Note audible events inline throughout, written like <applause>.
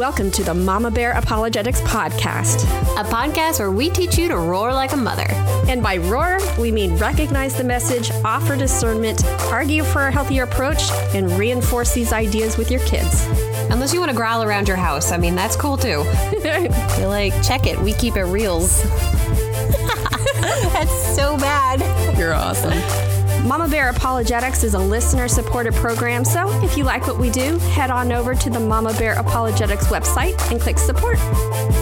Welcome to the Mama Bear Apologetics Podcast, a podcast where we teach you to roar like a mother. And by roar, we mean recognize the message, offer discernment, argue for a healthier approach, and reinforce these ideas with your kids. Unless you want to growl around your house. I mean, that's cool too. <laughs> You're like, check it. We keep it reals. <laughs> that's so bad. You're awesome. Mama Bear Apologetics is a listener supported program, so if you like what we do, head on over to the Mama Bear Apologetics website and click support.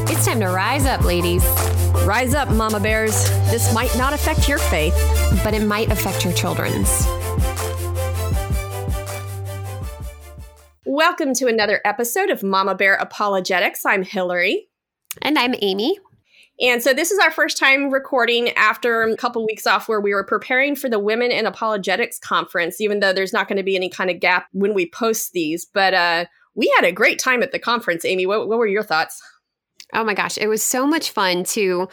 It's time to rise up, ladies. Rise up, Mama Bears. This might not affect your faith, but it might affect your children's. Welcome to another episode of Mama Bear Apologetics. I'm Hillary. And I'm Amy. And so this is our first time recording after a couple weeks off where we were preparing for the Women in Apologetics conference, even though there's not going to be any kind of gap when we post these. But uh, we had a great time at the conference. Amy, what, what were your thoughts? Oh my gosh, it was so much fun to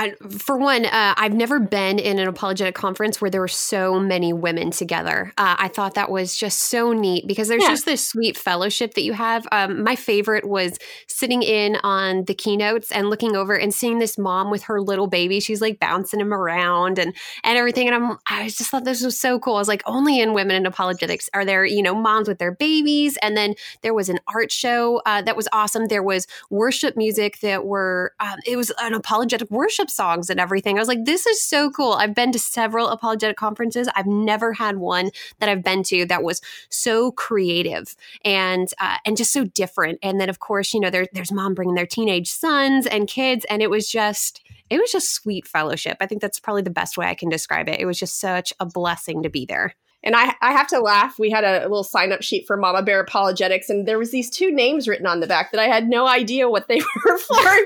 I, for one, uh, I've never been in an apologetic conference where there were so many women together. Uh, I thought that was just so neat because there's yeah. just this sweet fellowship that you have. Um, my favorite was sitting in on the keynotes and looking over and seeing this mom with her little baby. She's like bouncing him around and and everything. And I'm I just thought this was so cool. I was like, only in women in apologetics are there, you know, moms with their babies. And then there was an art show uh, that was awesome. There was worship music that were um, it was an apologetic worship songs and everything. I was like, this is so cool. I've been to several apologetic conferences. I've never had one that I've been to that was so creative and uh, and just so different. And then of course, you know, there, there's mom bringing their teenage sons and kids, and it was just it was just sweet fellowship. I think that's probably the best way I can describe it. It was just such a blessing to be there. And I, I have to laugh. We had a, little sign up sheet for Mama Bear Apologetics, and there was these two names written on the back that I had no idea what they <laughs> were for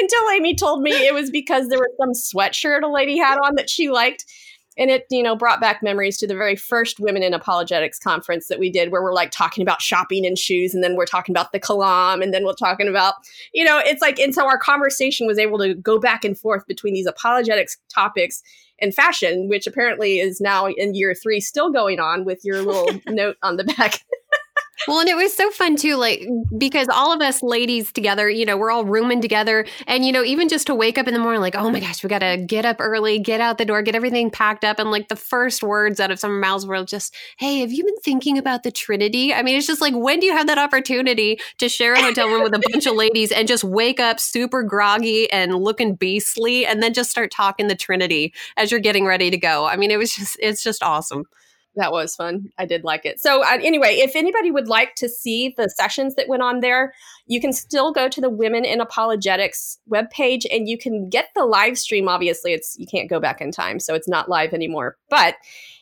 until Amy told me it was because there was some sweatshirt a lady had on that she liked. And it, you know, brought back memories to the very first Women in Apologetics conference that we did, where we're like talking about shopping and shoes, and then we're talking about the kalam, and then we're talking about, you know, it's like, and so our conversation was able to go back and forth between these apologetics topics and fashion, which apparently is now in year three, still going on with your little <laughs> note on the back. Well, and it was so fun too, like because all of us ladies together, you know, we're all rooming together. And, you know, even just to wake up in the morning, like, oh my gosh, we got to get up early, get out the door, get everything packed up. And like the first words out of some mouths were just, hey, have you been thinking about the Trinity? I mean, it's just like, when do you have that opportunity to share a hotel room with a bunch of ladies and just wake up super groggy and looking beastly and then just start talking the Trinity as you're getting ready to go? I mean, it was just, it's just awesome that was fun. I did like it. So uh, anyway, if anybody would like to see the sessions that went on there, you can still go to the Women in Apologetics webpage and you can get the live stream. Obviously, it's you can't go back in time, so it's not live anymore. But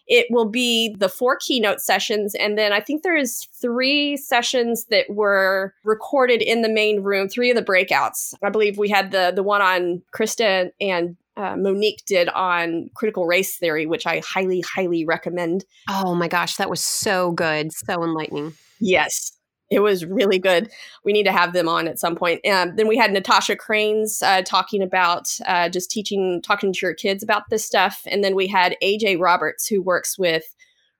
it will be the four keynote sessions, and then I think there is three sessions that were recorded in the main room. Three of the breakouts. I believe we had the the one on Krista and uh, Monique did on critical race theory, which I highly, highly recommend. Oh my gosh, that was so good, so enlightening. Yes, it was really good. We need to have them on at some point. Um, then we had Natasha Crain's uh, talking about uh, just teaching, talking to your kids about this stuff, and then we had AJ Roberts who works with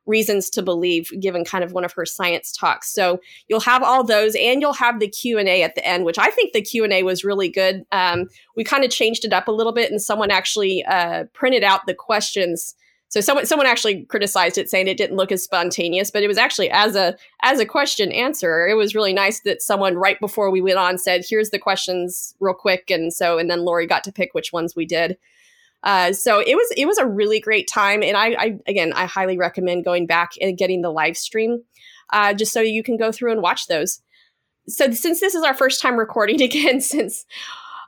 reasons to believe given kind of one of her science talks. So you'll have all those and you'll have the q&a at the end which i think the q&a was really good. Um, we kind of changed it up a little bit and someone actually uh, printed out the questions. So someone someone actually criticized it saying it didn't look as spontaneous but it was actually as a as a question answer it was really nice that someone right before we went on said here's the questions real quick and so and then lori got to pick which ones we did uh, so it was it was a really great time, and I, I again I highly recommend going back and getting the live stream, uh, just so you can go through and watch those. So since this is our first time recording <laughs> again, since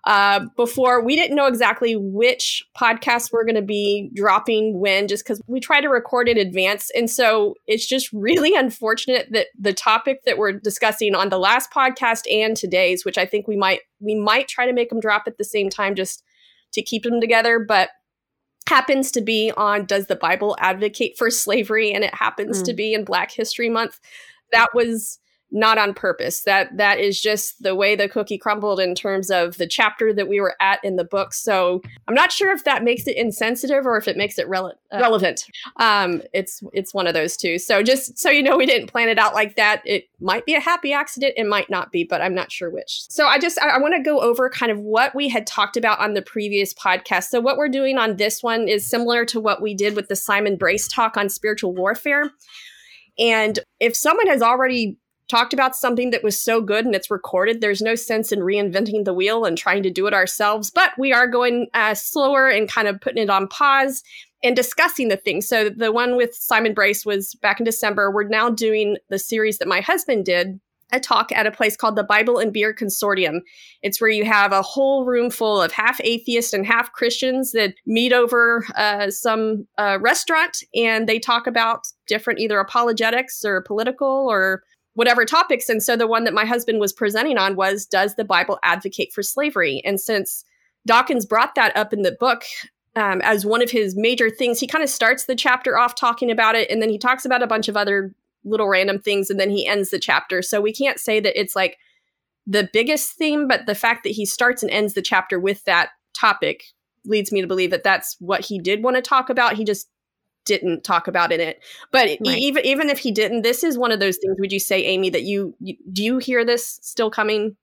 uh, before we didn't know exactly which podcast we're going to be dropping when, just because we try to record in advance, and so it's just really <laughs> unfortunate that the topic that we're discussing on the last podcast and today's, which I think we might we might try to make them drop at the same time, just to keep them together, but happens to be on Does the Bible Advocate for Slavery? And it happens mm. to be in Black History Month. That was not on purpose. That that is just the way the cookie crumbled in terms of the chapter that we were at in the book. So I'm not sure if that makes it insensitive or if it makes it rele- uh, relevant. Um, it's it's one of those two. So just so you know, we didn't plan it out like that. It might be a happy accident, it might not be, but I'm not sure which. So I just I, I want to go over kind of what we had talked about on the previous podcast. So what we're doing on this one is similar to what we did with the Simon Brace talk on spiritual warfare. And if someone has already talked about something that was so good and it's recorded, there's no sense in reinventing the wheel and trying to do it ourselves. But we are going uh, slower and kind of putting it on pause and discussing the thing. So the one with Simon Brace was back in December. We're now doing the series that my husband did a talk at a place called the Bible and Beer Consortium. It's where you have a whole room full of half atheists and half Christians that meet over uh, some uh, restaurant and they talk about different either apologetics or political or whatever topics. And so the one that my husband was presenting on was Does the Bible advocate for slavery? And since Dawkins brought that up in the book, um, as one of his major things. He kind of starts the chapter off talking about it, and then he talks about a bunch of other little random things, and then he ends the chapter. So we can't say that it's like the biggest theme, but the fact that he starts and ends the chapter with that topic leads me to believe that that's what he did want to talk about. He just didn't talk about in it. But right. even even if he didn't, this is one of those things. Would you say, Amy, that you, you do you hear this still coming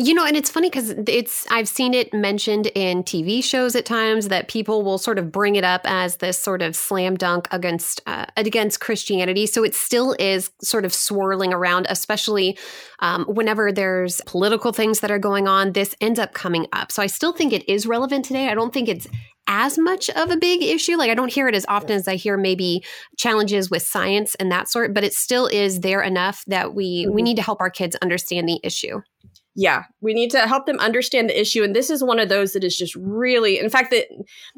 you know, and it's funny because it's I've seen it mentioned in TV shows at times that people will sort of bring it up as this sort of slam dunk against uh, against Christianity. So it still is sort of swirling around, especially um, whenever there's political things that are going on. This ends up coming up. So I still think it is relevant today. I don't think it's as much of a big issue. Like I don't hear it as often as I hear maybe challenges with science and that sort, but it still is there enough that we mm-hmm. we need to help our kids understand the issue yeah we need to help them understand the issue and this is one of those that is just really in fact that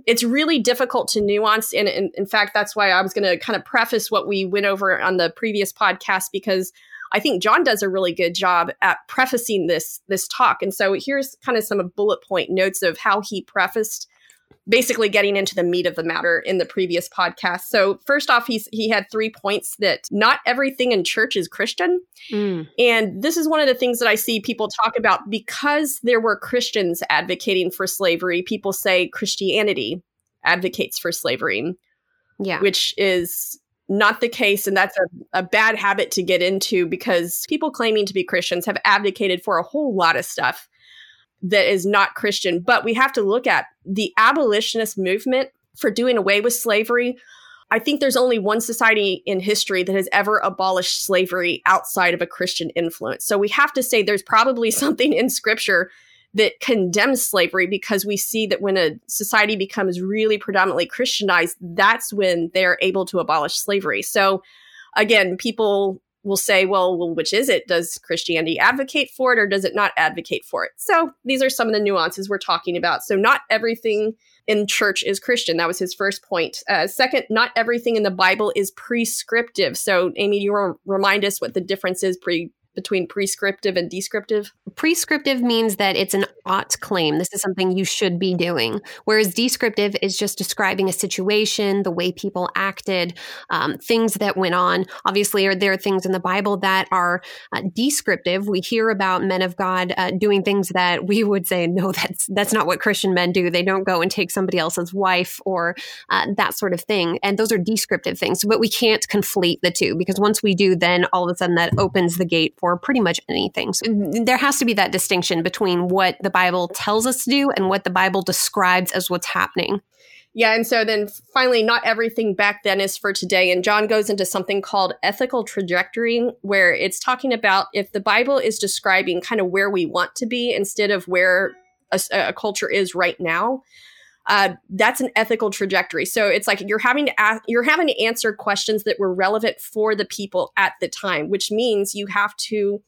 it's really difficult to nuance and, and in fact that's why i was going to kind of preface what we went over on the previous podcast because i think john does a really good job at prefacing this this talk and so here's kind of some bullet point notes of how he prefaced basically getting into the meat of the matter in the previous podcast. So first off, he's he had three points that not everything in church is Christian. Mm. And this is one of the things that I see people talk about because there were Christians advocating for slavery, people say Christianity advocates for slavery. Yeah. Which is not the case. And that's a, a bad habit to get into because people claiming to be Christians have advocated for a whole lot of stuff that is not Christian. But we have to look at the abolitionist movement for doing away with slavery. I think there's only one society in history that has ever abolished slavery outside of a Christian influence. So we have to say there's probably <laughs> something in scripture that condemns slavery because we see that when a society becomes really predominantly Christianized, that's when they're able to abolish slavery. So again, people will say, well, well, which is it? Does Christianity advocate for it or does it not advocate for it? So these are some of the nuances we're talking about. So not everything in church is Christian. That was his first point. Uh, second, not everything in the Bible is prescriptive. So Amy, you remind us what the difference is pre between prescriptive and descriptive? Prescriptive means that it's an ought claim. This is something you should be doing. Whereas descriptive is just describing a situation, the way people acted, um, things that went on. Obviously, are there are things in the Bible that are uh, descriptive? We hear about men of God uh, doing things that we would say, no, that's that's not what Christian men do. They don't go and take somebody else's wife or uh, that sort of thing. And those are descriptive things. But we can't conflate the two because once we do, then all of a sudden that opens the gate for pretty much anything. So there has to be that distinction between what the Bible tells us to do and what the Bible describes as what's happening. Yeah, and so then finally, not everything back then is for today. And John goes into something called ethical trajectory, where it's talking about if the Bible is describing kind of where we want to be instead of where a, a culture is right now. Uh, that's an ethical trajectory. So it's like you're having to ask, you're having to answer questions that were relevant for the people at the time, which means you have to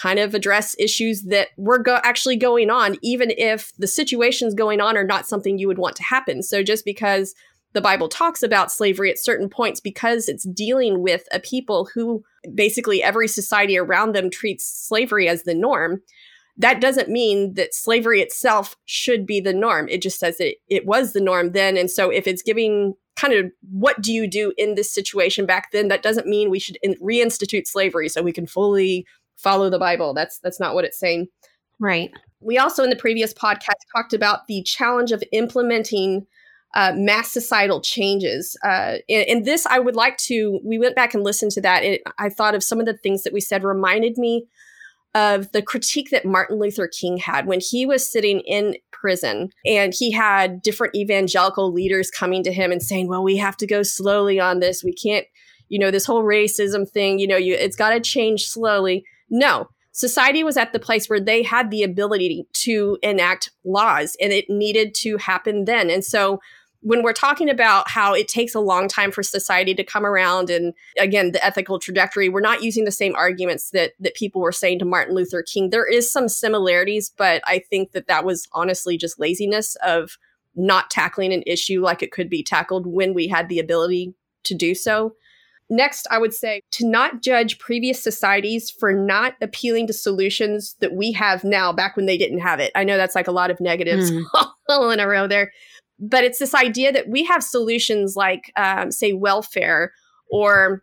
kind of address issues that were go- actually going on, even if the situations going on are not something you would want to happen. So just because the Bible talks about slavery at certain points, because it's dealing with a people who basically every society around them treats slavery as the norm, that doesn't mean that slavery itself should be the norm. It just says that it was the norm then. And so if it's giving kind of what do you do in this situation back then, that doesn't mean we should in- reinstitute slavery so we can fully follow the Bible. That's that's not what it's saying. Right. We also in the previous podcast talked about the challenge of implementing uh, mass societal changes. Uh, and, and, this, I would like to, we went back and listened to that. It, I thought of some of the things that we said reminded me of the critique that Martin Luther King had when he was sitting in prison and he had different evangelical leaders coming to him and saying, well, we have to go slowly on this. We can't, you know, this whole racism thing, you know, you, it's got to change slowly. No, society was at the place where they had the ability to enact laws and it needed to happen then. And so when we're talking about how it takes a long time for society to come around and again the ethical trajectory we're not using the same arguments that that people were saying to martin luther king. There is some similarities but i think that that was honestly just laziness of not tackling an issue like it could be tackled when we had the ability to do so. Next i would say to not judge previous societies for not appealing to solutions that we have now back when they didn't have it. I know that's like a lot of negatives mm. <laughs> all in a row there but it's this idea that we have solutions like, um, say, welfare or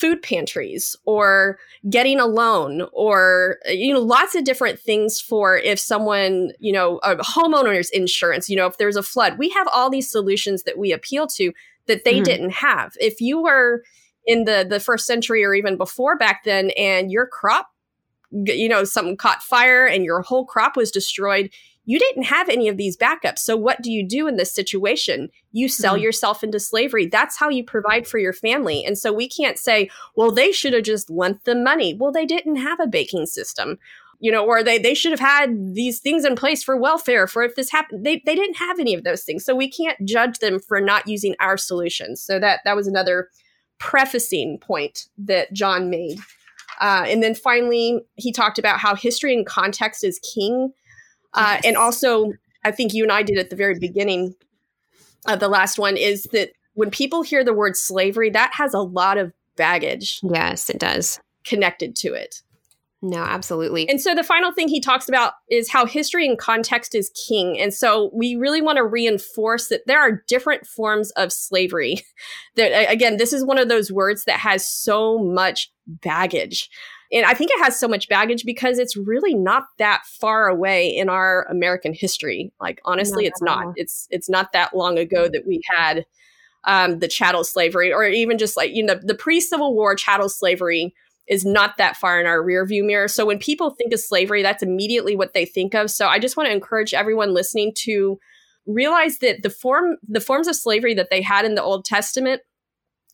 food pantries or getting a loan or you know lots of different things for if someone you know a homeowner's insurance you know if there's a flood we have all these solutions that we appeal to that they mm-hmm. didn't have if you were in the the first century or even before back then and your crop you know something caught fire and your whole crop was destroyed you didn't have any of these backups. So what do you do in this situation? You sell mm-hmm. yourself into slavery. That's how you provide for your family. And so we can't say, well, they should have just lent them money. Well, they didn't have a banking system. You know, or they they should have had these things in place for welfare for if this happened. They they didn't have any of those things. So we can't judge them for not using our solutions. So that that was another prefacing point that John made. Uh, and then finally, he talked about how history and context is king. Uh, and also, I think you and I did at the very beginning of the last one is that when people hear the word slavery, that has a lot of baggage. Yes, it does. Connected to it. No, absolutely. And so the final thing he talks about is how history and context is king. And so we really want to reinforce that there are different forms of slavery. <laughs> that again, this is one of those words that has so much baggage. And I think it has so much baggage because it's really not that far away in our American history. Like honestly, no, it's not. It's it's not that long ago that we had um, the chattel slavery, or even just like you know the pre Civil War chattel slavery is not that far in our rearview mirror. So when people think of slavery, that's immediately what they think of. So I just want to encourage everyone listening to realize that the form the forms of slavery that they had in the Old Testament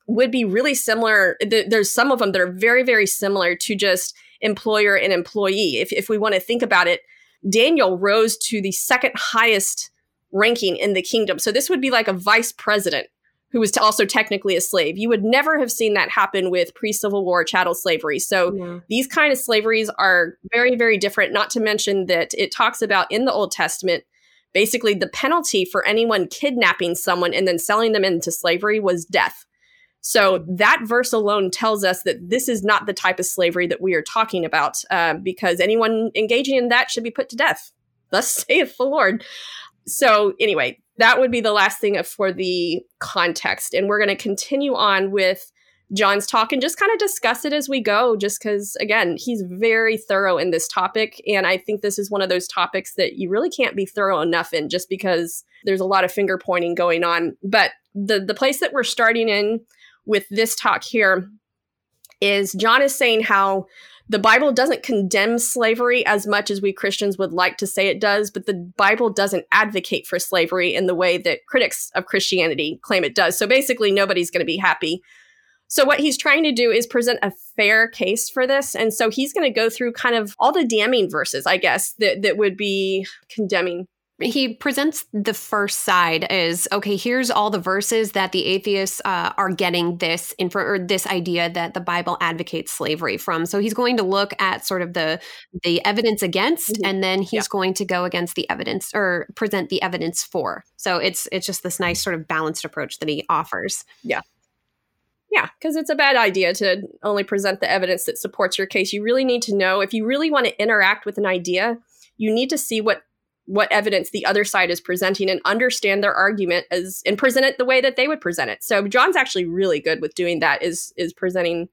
would be really similar. There's some of them that are very, very similar to just employer and employee. If, if we want to think about it, Daniel rose to the second highest ranking in the kingdom. So this would be like a vice president who was also technically a slave. You would never have seen that happen with pre-Civil War chattel slavery. So yeah. these kind of slaveries are very, very different. Not to mention that it talks about in the Old Testament, basically the penalty for anyone kidnapping someone and then selling them into slavery was death. So that verse alone tells us that this is not the type of slavery that we are talking about, uh, because anyone engaging in that should be put to death. <laughs> Thus saith the Lord. So anyway, that would be the last thing for the context, and we're going to continue on with John's talk and just kind of discuss it as we go, just because, again, he's very thorough in this topic. And I think this is one of those topics that you really can't be thorough enough in just because there's a lot of finger pointing going on. But the, the place that we're starting in with this talk here is John is saying how the Bible doesn't condemn slavery as much as we Christians would like to say it does, but the Bible doesn't advocate for slavery in the way that critics of Christianity claim it does. So basically, nobody's going to be happy. So, what he's trying to do is present a fair case for this. And so he's going to go through kind of all the damning verses, I guess, that, that would be condemning he presents the first side as okay here's all the verses that the atheists uh, are getting this info or this idea that the bible advocates slavery from so he's going to look at sort of the the evidence against mm-hmm. and then he's yeah. going to go against the evidence or present the evidence for so it's it's just this nice sort of balanced approach that he offers yeah yeah, because it's a bad idea to only present the evidence that supports your case. You really need to know if you really want to interact with an idea, you need to see what what evidence the other side is presenting and understand their argument as and present it the way that they would present it. So John's actually really good with doing that is is presenting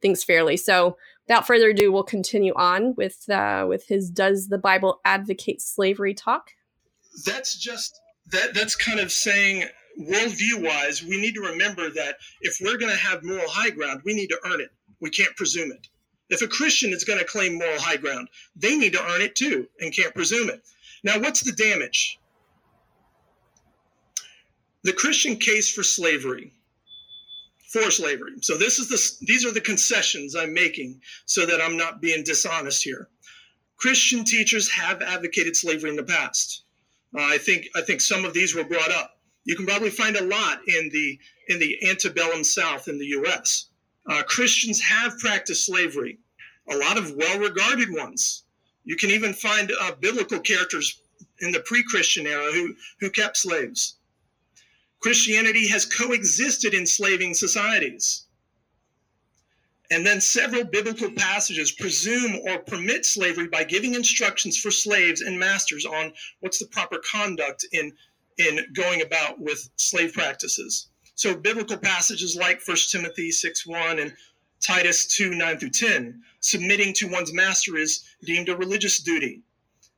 things fairly. So without further ado, we'll continue on with uh, with his "Does the Bible Advocate Slavery?" talk. That's just that. That's kind of saying worldview wise, we need to remember that if we're going to have moral high ground, we need to earn it. We can't presume it. If a Christian is going to claim moral high ground, they need to earn it too and can't presume it. Now, what's the damage? The Christian case for slavery for slavery. So this is the these are the concessions I'm making so that I'm not being dishonest here. Christian teachers have advocated slavery in the past. Uh, I think I think some of these were brought up. You can probably find a lot in the in the antebellum South in the U.S. Uh, Christians have practiced slavery, a lot of well-regarded ones. You can even find uh, biblical characters in the pre-Christian era who who kept slaves. Christianity has coexisted in slaving societies. And then several biblical passages presume or permit slavery by giving instructions for slaves and masters on what's the proper conduct in, in going about with slave practices. So biblical passages like 1 Timothy 6 1 and Titus 2 9 through 10, submitting to one's master is deemed a religious duty.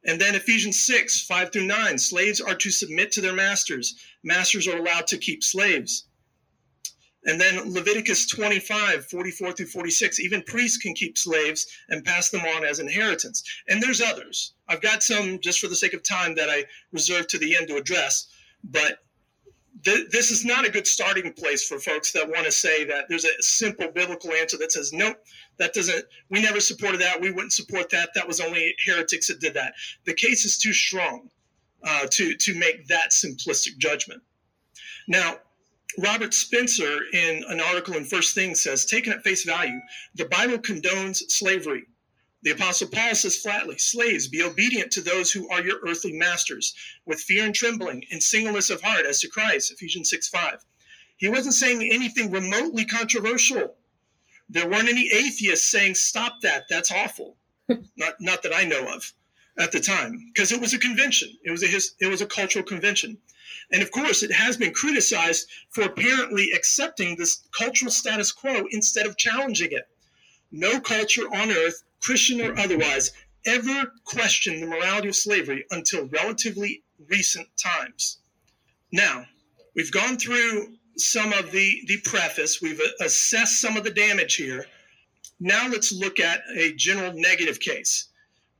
And then Ephesians 6, 5 through 9, slaves are to submit to their masters. Masters are allowed to keep slaves. And then Leviticus 25, 44 through 46, even priests can keep slaves and pass them on as inheritance. And there's others. I've got some just for the sake of time that I reserve to the end to address. But th- this is not a good starting place for folks that want to say that there's a simple biblical answer that says, nope, that doesn't, we never supported that. We wouldn't support that. That was only heretics that did that. The case is too strong uh, to, to make that simplistic judgment. Now, Robert Spencer, in an article in First Things, says, taken at face value, the Bible condones slavery. The Apostle Paul says flatly, Slaves, be obedient to those who are your earthly masters, with fear and trembling, and singleness of heart, as to Christ, Ephesians 6 5. He wasn't saying anything remotely controversial. There weren't any atheists saying, Stop that, that's awful. <laughs> not, not that I know of at the time, because it was a convention. It was a, his, it was a cultural convention. And of course, it has been criticized for apparently accepting this cultural status quo instead of challenging it. No culture on earth Christian or otherwise, ever questioned the morality of slavery until relatively recent times. Now, we've gone through some of the, the preface, we've assessed some of the damage here. Now let's look at a general negative case.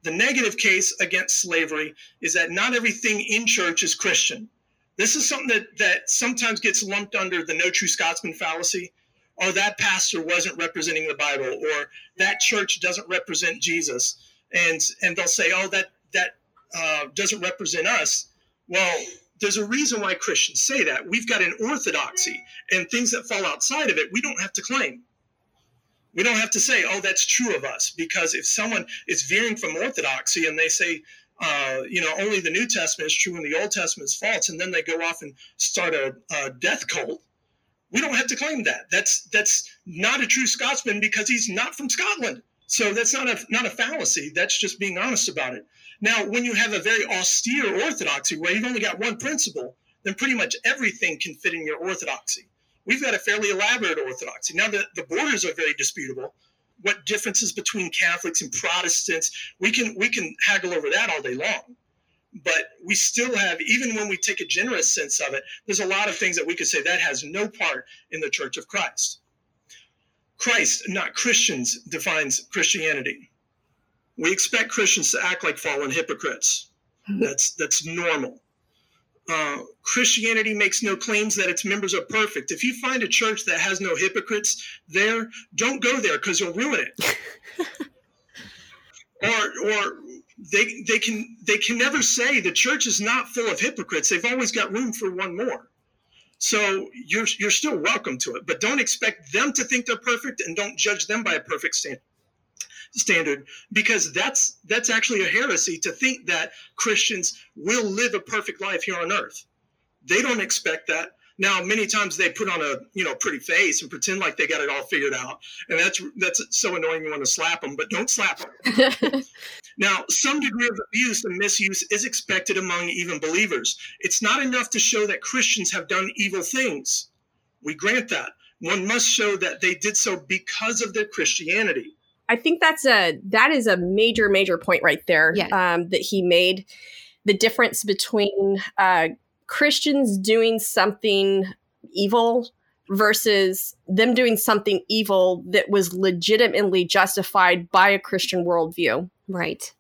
The negative case against slavery is that not everything in church is Christian. This is something that, that sometimes gets lumped under the no true Scotsman fallacy oh, that pastor wasn't representing the Bible, or that church doesn't represent Jesus, and and they'll say, oh, that that uh, doesn't represent us. Well, there's a reason why Christians say that. We've got an orthodoxy, and things that fall outside of it, we don't have to claim. We don't have to say, oh, that's true of us, because if someone is veering from orthodoxy and they say, uh, you know, only the New Testament is true and the Old Testament is false, and then they go off and start a, a death cult, we don't have to claim that. That's that's not a true Scotsman because he's not from Scotland. So that's not a not a fallacy. That's just being honest about it. Now, when you have a very austere orthodoxy where you've only got one principle, then pretty much everything can fit in your orthodoxy. We've got a fairly elaborate orthodoxy. Now the, the borders are very disputable. What differences between Catholics and Protestants, we can we can haggle over that all day long but we still have even when we take a generous sense of it there's a lot of things that we could say that has no part in the church of christ. Christ not christians defines christianity. We expect christians to act like fallen hypocrites. That's that's normal. Uh, Christianity makes no claims that its members are perfect. If you find a church that has no hypocrites there, don't go there because you'll ruin it. <laughs> or, or they they can they can never say the church is not full of hypocrites. They've always got room for one more. So you're you're still welcome to it, but don't expect them to think they're perfect and don't judge them by a perfect standard standard because that's that's actually a heresy to think that Christians will live a perfect life here on earth. They don't expect that. Now, many times they put on a you know pretty face and pretend like they got it all figured out, and that's that's so annoying. You want to slap them, but don't slap them. <laughs> now, some degree of abuse and misuse is expected among even believers. It's not enough to show that Christians have done evil things. We grant that. One must show that they did so because of their Christianity. I think that's a that is a major major point right there yeah. um, that he made. The difference between uh, Christians doing something evil versus them doing something evil that was legitimately justified by a Christian worldview. Right.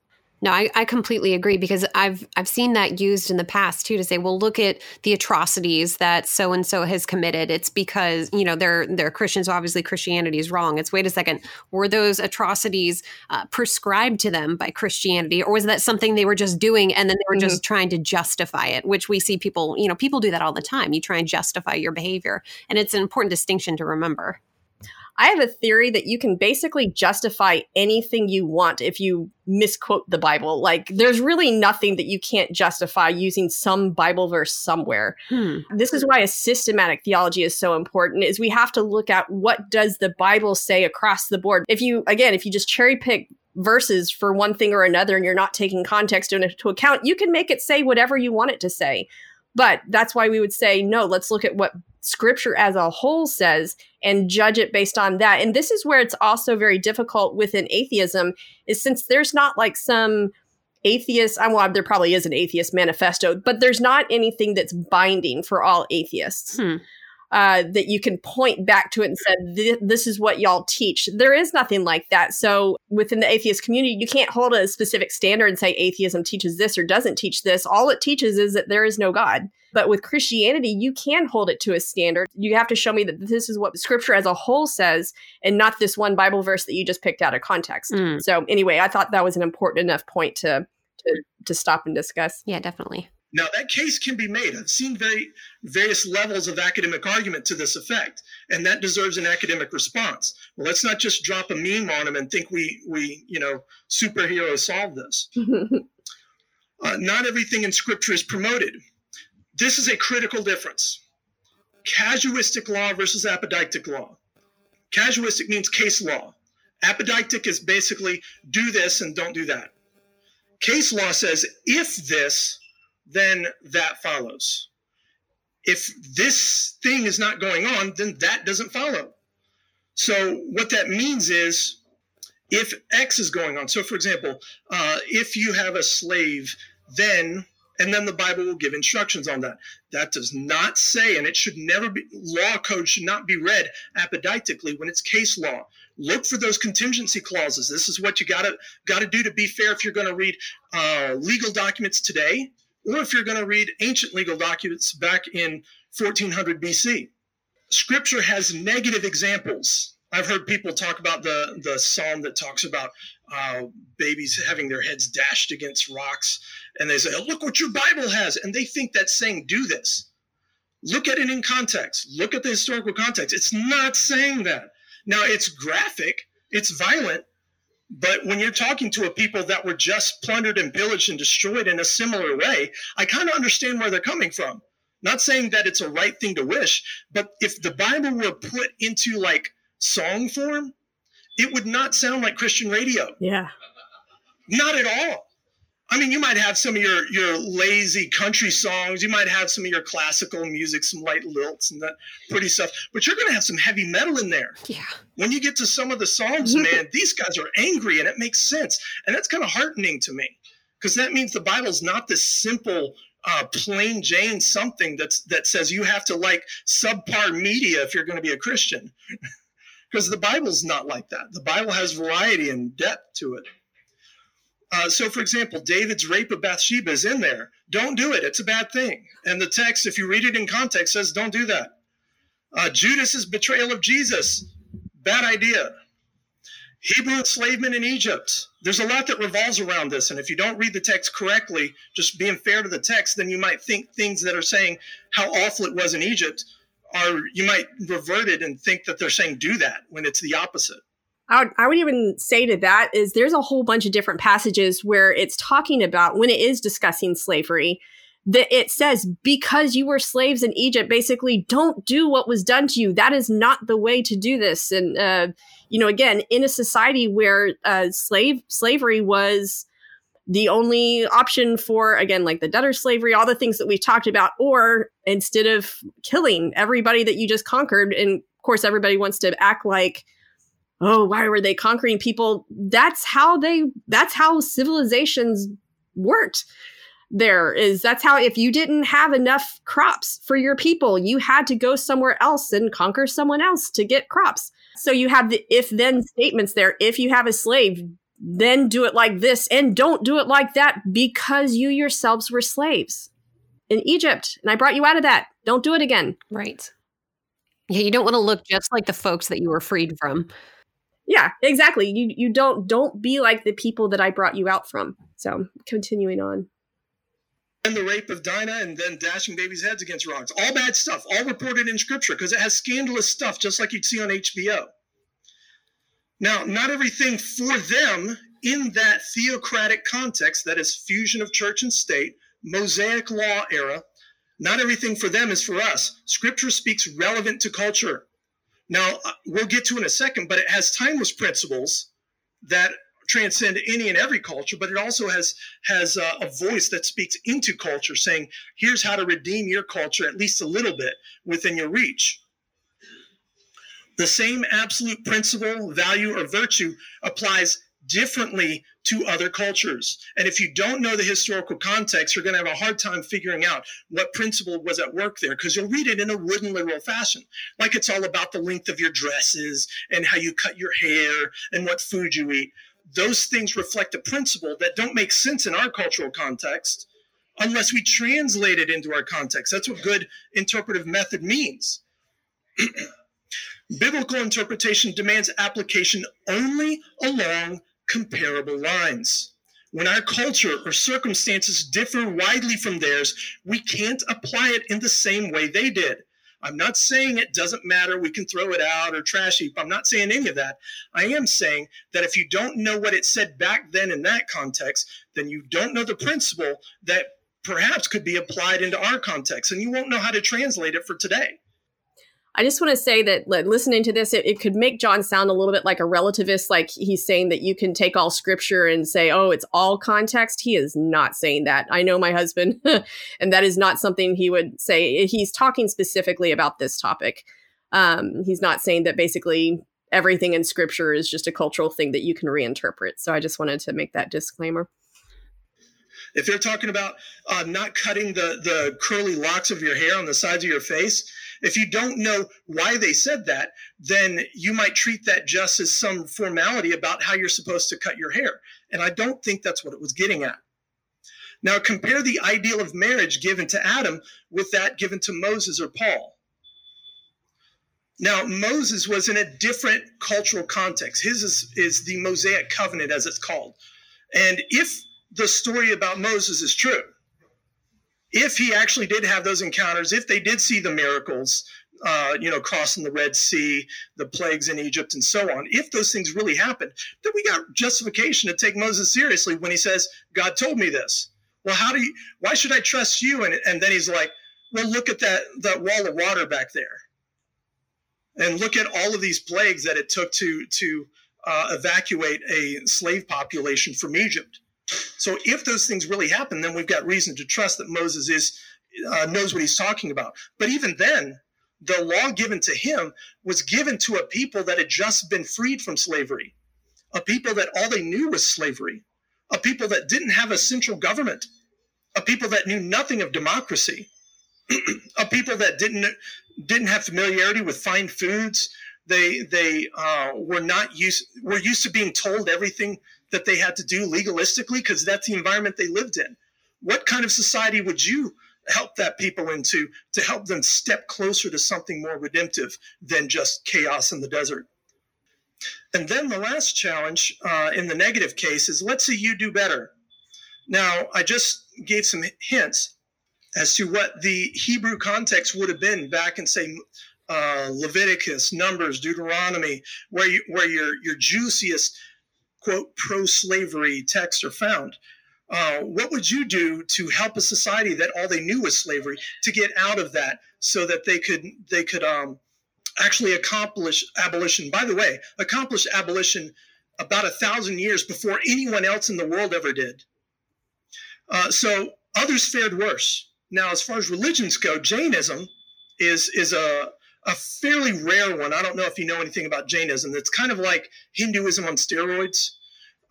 No, I, I completely agree because I've I've seen that used in the past too to say, well, look at the atrocities that so and so has committed. It's because you know they're they're Christians. So obviously, Christianity is wrong. It's wait a second, were those atrocities uh, prescribed to them by Christianity, or was that something they were just doing and then they were mm-hmm. just trying to justify it? Which we see people, you know, people do that all the time. You try and justify your behavior, and it's an important distinction to remember. I have a theory that you can basically justify anything you want if you misquote the Bible. Like there's really nothing that you can't justify using some Bible verse somewhere. Hmm. This is why a systematic theology is so important is we have to look at what does the Bible say across the board. If you again, if you just cherry pick verses for one thing or another and you're not taking context into account, you can make it say whatever you want it to say. But that's why we would say, no, let's look at what scripture as a whole says and judge it based on that. And this is where it's also very difficult within atheism, is since there's not like some atheist, I'm well, there probably is an atheist manifesto, but there's not anything that's binding for all atheists. Hmm uh, that you can point back to it and said, this is what y'all teach. There is nothing like that. So within the atheist community, you can't hold a specific standard and say atheism teaches this or doesn't teach this. All it teaches is that there is no God. But with Christianity, you can hold it to a standard. You have to show me that this is what scripture as a whole says and not this one Bible verse that you just picked out of context. Mm. So anyway, I thought that was an important enough point to to, to stop and discuss. Yeah, definitely. Now, that case can be made. I've seen very various levels of academic argument to this effect, and that deserves an academic response. Well, let's not just drop a meme on them and think we, we you know, superhero solve this. <laughs> uh, not everything in Scripture is promoted. This is a critical difference. Casuistic law versus apodictic law. Casuistic means case law. Apodictic is basically do this and don't do that. Case law says if this, then that follows. If this thing is not going on, then that doesn't follow. So, what that means is if X is going on, so for example, uh, if you have a slave, then and then the Bible will give instructions on that. That does not say, and it should never be, law code should not be read apodictically when it's case law. Look for those contingency clauses. This is what you gotta gotta do to be fair if you're going to read uh, legal documents today or if you're going to read ancient legal documents back in 1400 BC. Scripture has negative examples. I've heard people talk about the, the psalm that talks about uh, babies having their heads dashed against rocks, and they say, oh, Look what your Bible has. And they think that's saying, Do this. Look at it in context, look at the historical context. It's not saying that. Now, it's graphic, it's violent, but when you're talking to a people that were just plundered and pillaged and destroyed in a similar way, I kind of understand where they're coming from. Not saying that it's a right thing to wish, but if the Bible were put into like song form, it would not sound like Christian radio. Yeah. Not at all. I mean, you might have some of your your lazy country songs. You might have some of your classical music, some light lilts and that pretty stuff. But you're going to have some heavy metal in there. Yeah. When you get to some of the songs, man, these guys are angry, and it makes sense. And that's kind of heartening to me, because that means the Bible's not this simple, uh, plain Jane something that's that says you have to like subpar media if you're going to be a Christian. <laughs> Because the Bible's not like that. The Bible has variety and depth to it. Uh, so, for example, David's rape of Bathsheba is in there. Don't do it. It's a bad thing. And the text, if you read it in context, says don't do that. Uh, Judas's betrayal of Jesus, bad idea. Hebrew enslavement in Egypt. There's a lot that revolves around this. And if you don't read the text correctly, just being fair to the text, then you might think things that are saying how awful it was in Egypt are, you might revert it and think that they're saying do that when it's the opposite. I would, even say to that is there's a whole bunch of different passages where it's talking about when it is discussing slavery that it says because you were slaves in Egypt, basically don't do what was done to you. That is not the way to do this. And uh, you know, again, in a society where uh, slave slavery was the only option for again like the debtor slavery all the things that we've talked about or instead of killing everybody that you just conquered and of course everybody wants to act like oh why were they conquering people? That's how they that's how civilizations worked there is that's how if you didn't have enough crops for your people you had to go somewhere else and conquer someone else to get crops. So you have the if then statements there. If you have a slave then do it like this and don't do it like that because you yourselves were slaves in Egypt and I brought you out of that. Don't do it again. Right. Yeah, you don't want to look just like the folks that you were freed from. Yeah, exactly. You you don't don't be like the people that I brought you out from. So, continuing on. And the rape of Dinah and then dashing babies' heads against rocks. All bad stuff, all reported in scripture because it has scandalous stuff just like you'd see on HBO. Now, not everything for them in that theocratic context, that is fusion of church and state, Mosaic law era, not everything for them is for us. Scripture speaks relevant to culture. Now, uh, we'll get to in a second, but it has timeless principles that transcend any and every culture, but it also has has a, a, voice that speaks into culture, saying, "Here's how to redeem your culture at least a little bit within your reach." The same absolute principle, value, or virtue applies differently to other cultures. And if you don't know the historical context, you're going to have a hard time figuring out what principle was at work there because you'll read it in a wooden literal fashion. Like it's all about the length of your dresses and how you cut your hair and what food you eat. Those things reflect a principle that don't make sense in our cultural context unless we translate it into our context. That's what good interpretive method means. <clears throat> Biblical interpretation demands application only along comparable lines. When our culture or circumstances differ widely from theirs, we can't apply it in the same way they did. I'm not saying it doesn't matter, we can throw it out or trash heap. I'm not saying any of that. I am saying that if you don't know what it said back then in that context, then you don't know the principle that perhaps could be applied into our context, and you won't know how to translate it for today. I just want to say that listening to this, it, it, could make John sound a little bit like a relativist, like he's saying that you can take all scripture and say, oh, it's all context. He is not saying that. I know my husband, <laughs> and that is not something he would say. He's talking specifically about this topic. Um, he's not saying that basically everything in scripture is just a cultural thing that you can reinterpret. So I just wanted to make that disclaimer. If they're talking about uh, not cutting the, the curly locks of your hair on the sides of your face, if you don't know why they said that, then you might treat that just as some formality about how you're supposed to cut your hair. And I don't think that's what it was getting at. Now, compare the ideal of marriage given to Adam with that given to Moses or Paul. Now, Moses was in a different cultural context. His is, is the Mosaic covenant, as it's called. And if the story about Moses is true, if he actually did have those encounters, if they did see the miracles, uh, you know, crossing the Red Sea, the plagues in Egypt, and so on, if those things really happened, then we got justification to take Moses seriously when he says, God told me this. Well, how do you, why should I trust you? And, and then he's like, well, look at that, that wall of water back there. And look at all of these plagues that it took to, to uh, evacuate a slave population from Egypt. So if those things really happen, then we've got reason to trust that Moses is uh, knows what he's talking about. But even then, the law given to him was given to a people that had just been freed from slavery, a people that all they knew was slavery, a people that didn't have a central government, a people that knew nothing of democracy, <clears throat> a people that didn't didn't have familiarity with fine foods. They they uh, were not used were used to being told everything that they had to do legalistically because that's the environment they lived in. What kind of society would you help that people into to help them step closer to something more redemptive than just chaos in the desert? And then the last challenge uh, in the negative case is let's say you do better. Now, I just gave some hints as to what the Hebrew context would have been back in, say, uh, Leviticus, Numbers, Deuteronomy, where you, where your your juiciest quote pro slavery texts are found. uh, what would you do to help a society that all they knew was slavery to get out of that so that they could they could um, actually accomplish abolition by the way accomplish abolition about a thousand years before anyone else in the world ever did uh, so others fared worse now as far as religions go jainism is is a a fairly rare one. I don't know if you know anything about Jainism. It's kind of like Hinduism on steroids.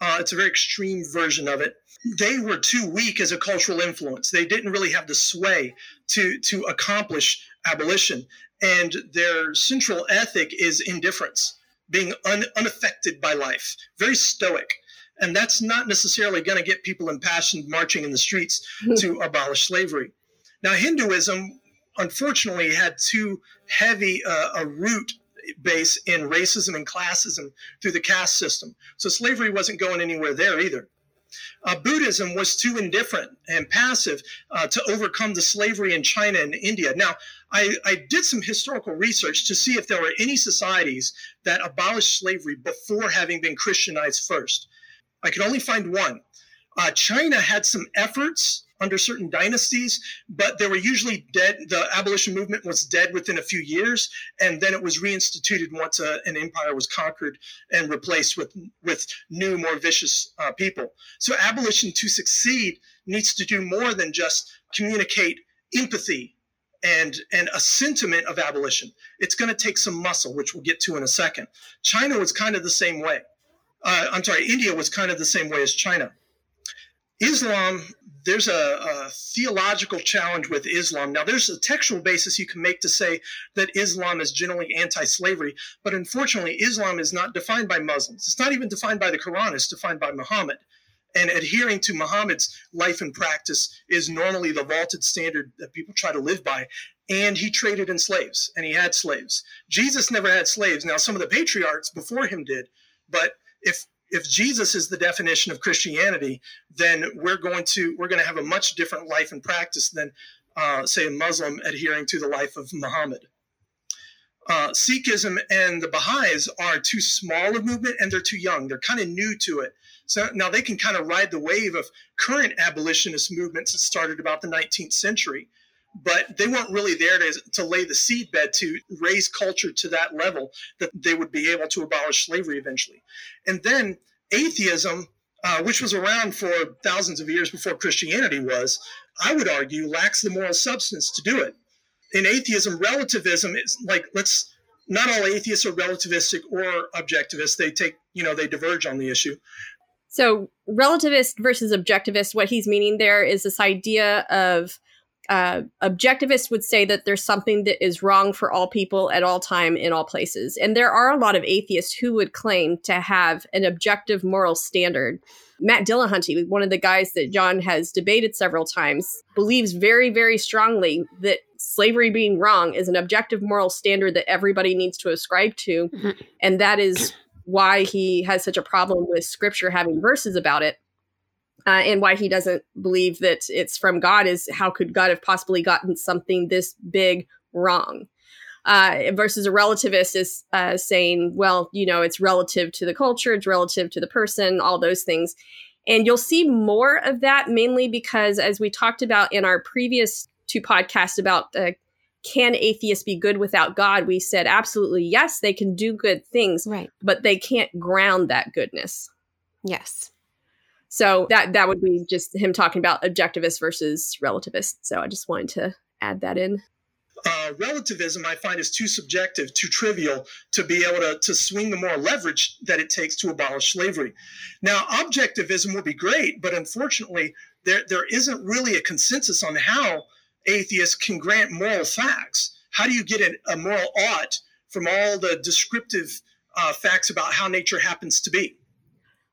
Uh, it's a very extreme version of it. They were too weak as a cultural influence. They didn't really have the sway to to accomplish abolition, and their central ethic is indifference, being un, unaffected by life, very stoic. And that's not necessarily going to get people impassioned marching in the streets to abolish slavery. Now, Hinduism unfortunately had too heavy uh, a root base in racism and classism through the caste system. So slavery wasn't going anywhere there either. Uh, Buddhism was too indifferent and passive uh, to overcome the slavery in China and India. Now, I, I, did some historical research to see if there were any societies that abolished slavery before having been Christianized first. I could only find one. Uh, China had some efforts under certain dynasties, but they were usually dead. The abolition movement was dead within a few years, and then it was reinstituted once a, an empire was conquered and replaced with with new, more vicious uh, people. So abolition to succeed needs to do more than just communicate empathy and and a sentiment of abolition. It's going to take some muscle, which we'll get to in a second. China was kind of the same way. Uh, I'm sorry, India was kind of the same way as China. Islam there's a, a, theological challenge with Islam. Now, there's a textual basis you can make to say that Islam is generally anti slavery, but unfortunately, Islam is not defined by Muslims. It's not even defined by the Quran, it's defined by Muhammad. And adhering to Muhammad's life and practice is normally the vaulted standard that people try to live by. And he traded in slaves and he had slaves. Jesus never had slaves. Now, some of the patriarchs before him did, but if if Jesus is the definition of Christianity, then we're going to we're going to have a much different life and practice than, uh, say, a Muslim adhering to the life of Muhammad. Uh, Sikhism and the Baha'is are too small a movement and they're too young. They're kind of new to it. So now they can kind of ride the wave of current abolitionist movements that started about the 19th century but they weren't really there to, to lay the seedbed to raise culture to that level that they would be able to abolish slavery eventually. And then atheism, uh, which was around for thousands of years before Christianity was, I would argue, lacks the moral substance to do it. In atheism, relativism is like, let's, not all atheists are relativistic or objectivist. They take, you know, they diverge on the issue. So, relativist versus objectivist, what he's meaning there is this idea of uh, objectivists would say that there's something that is wrong for all people at all time in all places. And there are a lot of atheists who would claim to have an objective moral standard. Matt dillahunty one of the guys that john has debated several times believes very very strongly that slavery being wrong is an objective moral standard that everybody needs to ascribe to. Mm-hmm. and that is why he has such a problem with scripture having verses about it uh, and why he doesn't believe that it's from God is how could God have possibly gotten something this big wrong? Uh, versus a relativist is uh, saying, well, you know, it's relative to the culture, it's relative to the person, all those things. And you'll see more of that mainly because, as we talked about in our previous two podcasts about uh, can atheists be good without God, we said absolutely yes, they can do good things, right? But they can't ground that goodness. Yes. So that that would be just him talking about objectivist versus relativist. So I just wanted to add that in. Uh, relativism, I find, is too subjective, too trivial to be able to, to swing the moral leverage that it takes to abolish slavery. Now, objectivism would be great, but unfortunately, there, there isn't really a consensus on how atheists can grant moral facts. How do you get a, a moral ought from all the descriptive uh, facts about how nature happens to be?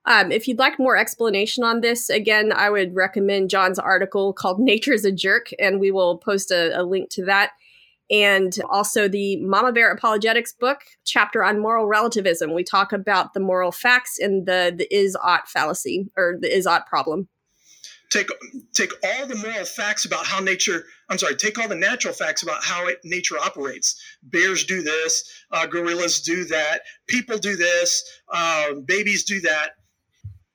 Um, if you'd like more explanation on this, again, I would recommend John's article called Nature's a Jerk, and we will post a, a link to that. And also the Mama Bear Apologetics book, chapter on moral relativism. We talk about the moral facts and the, the is ought fallacy or the is ought problem. Take, take all the moral facts about how nature, I'm sorry, take all the natural facts about how it, nature operates. Bears do this, uh, gorillas do that, people do this, uh, babies do that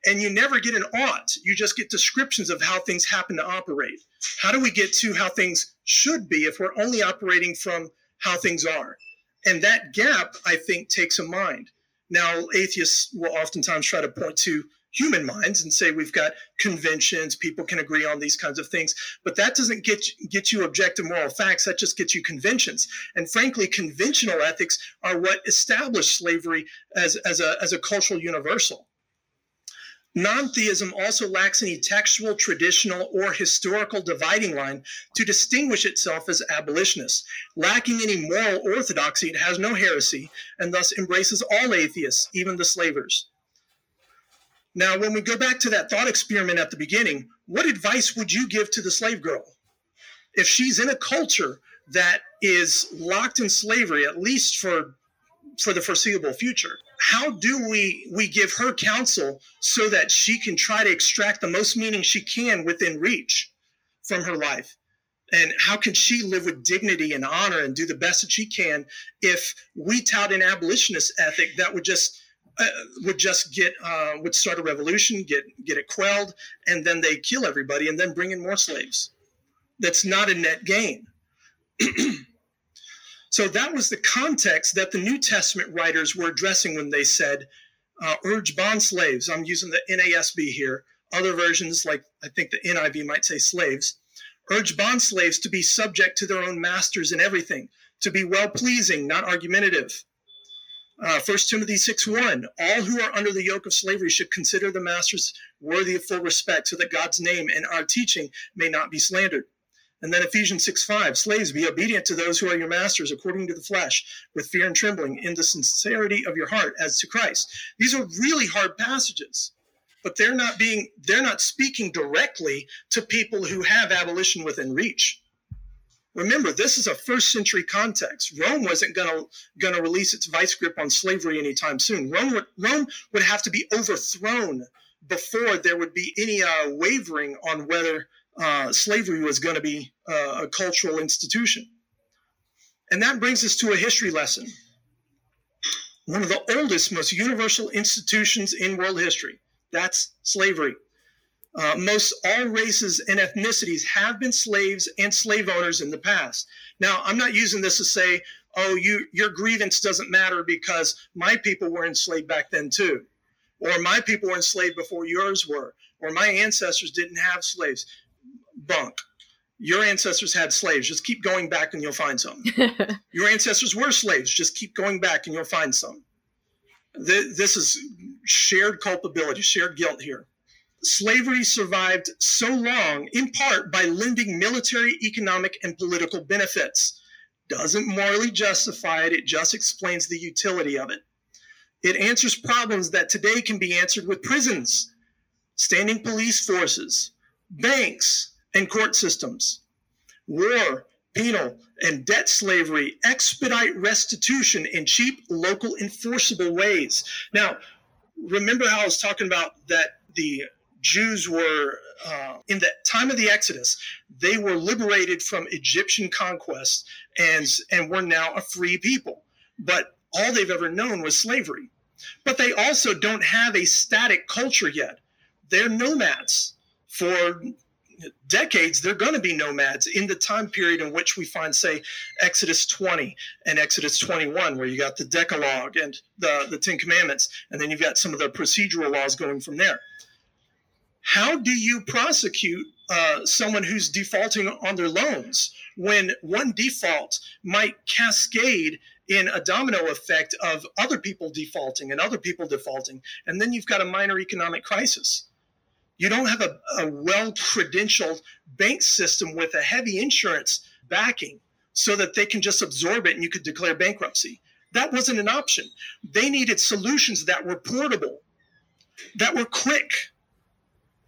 and you never get an ought. You just get descriptions of how things happen to operate. How do we get to how things should be if we're only operating from how things are? And that gap, I think, takes a mind. Now, atheists will oftentimes try to point to human minds and say we've got conventions people can agree on these kinds of things but that doesn't get get you objective moral facts that just gets you conventions and frankly conventional ethics are what established slavery as as a as a cultural universal Non-theism also lacks any textual, traditional, or historical dividing line to distinguish itself as abolitionist. Lacking any moral orthodoxy, it has no heresy, and thus embraces all atheists, even the slavers. Now, when we go back to that thought experiment at the beginning, what advice would you give to the slave girl? If she's in a culture that is locked in slavery, at least for for the foreseeable future, how do we we give her counsel so that she can try to extract the most meaning she can within reach from her life? And how can she live with dignity and honor and do the best that she can if we tout an abolitionist ethic that would just uh, would just get uh, would start a revolution, get get it quelled, and then they kill everybody and then bring in more slaves. That's not a net gain. <clears throat> so that was the context that the New Testament writers were addressing when they said, uh, "Urge bond slaves." I'm using the NASB here. Other versions, like I think the NIV, might say slaves. Urge bond slaves to be subject to their own masters in everything, to be well pleasing, not argumentative uh, 1 Timothy 6 1, all who are under the yoke of slavery should consider the masters worthy of full respect so that God's name and our teaching may not be slandered. And then Ephesians 6 5, slaves, be obedient to those who are your masters according to the flesh, with fear and trembling, in the sincerity of your heart as to Christ. These are really hard passages, but they're not being, they're not speaking directly to people who have abolition within reach. Remember, this is a first century context. Rome wasn't to gonna release its vice grip on slavery anytime soon. Rome would, Rome would have to be overthrown before there would be any uh, wavering on whether uh, slavery was going to be uh, a cultural institution. And that brings us to a history lesson. One of the oldest, most universal institutions in world history that's slavery. Uh, most all races and ethnicities have been slaves and slave owners in the past. Now, I'm not using this to say, oh, you, your grievance doesn't matter because my people were enslaved back then too, or my people were enslaved before yours were, or my ancestors didn't have slaves. Bunk. Your ancestors had slaves. Just keep going back and you'll find some. <laughs> your ancestors were slaves. Just keep going back and you'll find some. This is shared culpability, shared guilt here slavery survived so long in part by lending military, economic, and political benefits. Doesn't morally justify it, it just explains the utility of it. It answers problems that today can be answered with prisons, standing police forces, banks, and court systems. War, penal, and debt slavery expedite restitution in cheap, local, enforceable ways. Now, remember how I was talking about that the Jews were, uh, in the time of the Exodus, they were liberated from Egyptian conquest and, and were now a free people. But all they've ever known was slavery. But they also don't have a static culture yet. They're nomads. For decades, they're going to be nomads in the time period in which we find, say, Exodus 20 and Exodus 21, where you got the Decalogue and the, the Ten Commandments, and then you've got some of the procedural laws going from there. How do you prosecute uh, someone who's defaulting on their loans when one default might cascade in a domino effect of other people defaulting and other people defaulting and then you've got a minor economic crisis you don't have a, a well credentialed bank system with a heavy insurance backing so that they can just absorb it and you could declare bankruptcy that wasn't an option they needed solutions that were portable that were quick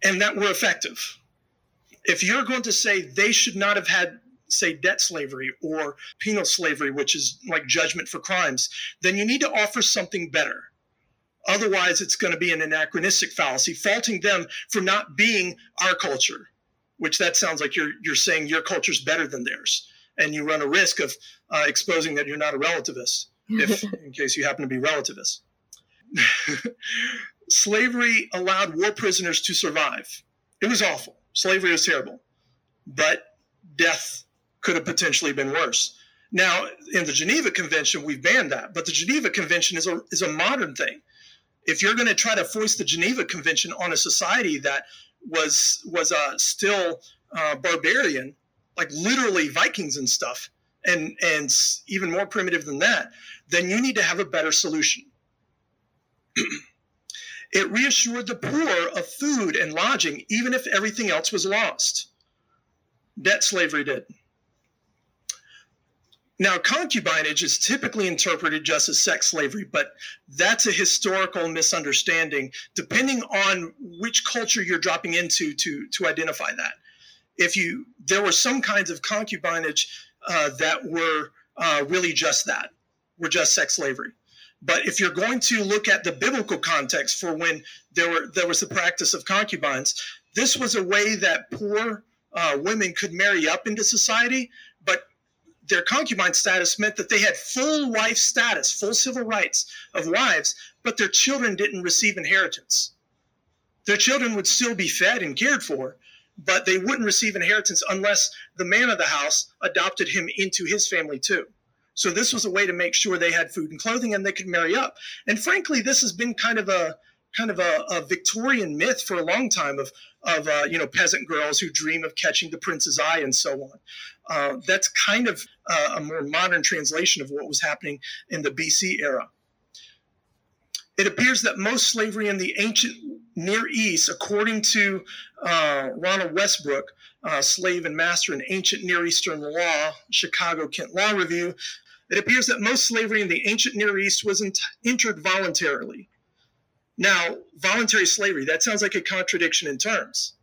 and that were effective. If you're going to say they should not have had, say, debt slavery or penal slavery, which is like judgment for crimes, then you need to offer something better. Otherwise, it's going to be an anachronistic fallacy, faulting them for not being our culture, which that sounds like you're, you're saying your culture is better than theirs. And you run a risk of uh, exposing that you're not a relativist, if <laughs> in case you happen to be relativist. <laughs> slavery allowed war prisoners to survive. It was awful. Slavery was terrible, but death could have potentially been worse. Now, in the Geneva Convention, we've banned that, but the Geneva Convention is a, is a modern thing. If you're going to try to foist the Geneva Convention on a society that was was uh, still uh, barbarian, like literally Vikings and stuff, and and even more primitive than that, then you need to have a better solution. <clears throat> it reassured the poor of food and lodging, even if everything else was lost. Debt slavery did. Now, concubinage is typically interpreted just as sex slavery, but that's a historical misunderstanding, depending on which culture you're dropping into to, to identify that. If you, there were some kinds of concubinage uh, that were uh, really just that, were just sex slavery. But if you're going to look at the biblical context for when there were there was the practice of concubines, this was a way that poor uh, women could marry up into society, their concubine status meant that they had full wife status, full civil rights of wives, but their children didn't receive inheritance. Their children would still be fed and cared for, but they wouldn't receive inheritance unless the man of the house adopted him into his family too. So this was a way to make sure they had food and clothing and they could marry up. And frankly, this has been kind of a kind of a, a Victorian myth for a long time of of uh, you know peasant girls who dream of catching the prince's eye and so on. Uh, that's kind of uh, a more modern translation of what was happening in the BC era. It appears that most slavery in the ancient Near East, according to uh, Ronald Westbrook, Slave and Master in Ancient Near Eastern Law, Chicago Kent Law Review, it appears that most slavery in the ancient Near East was entered voluntarily. Now, voluntary slavery, that sounds like a contradiction in terms.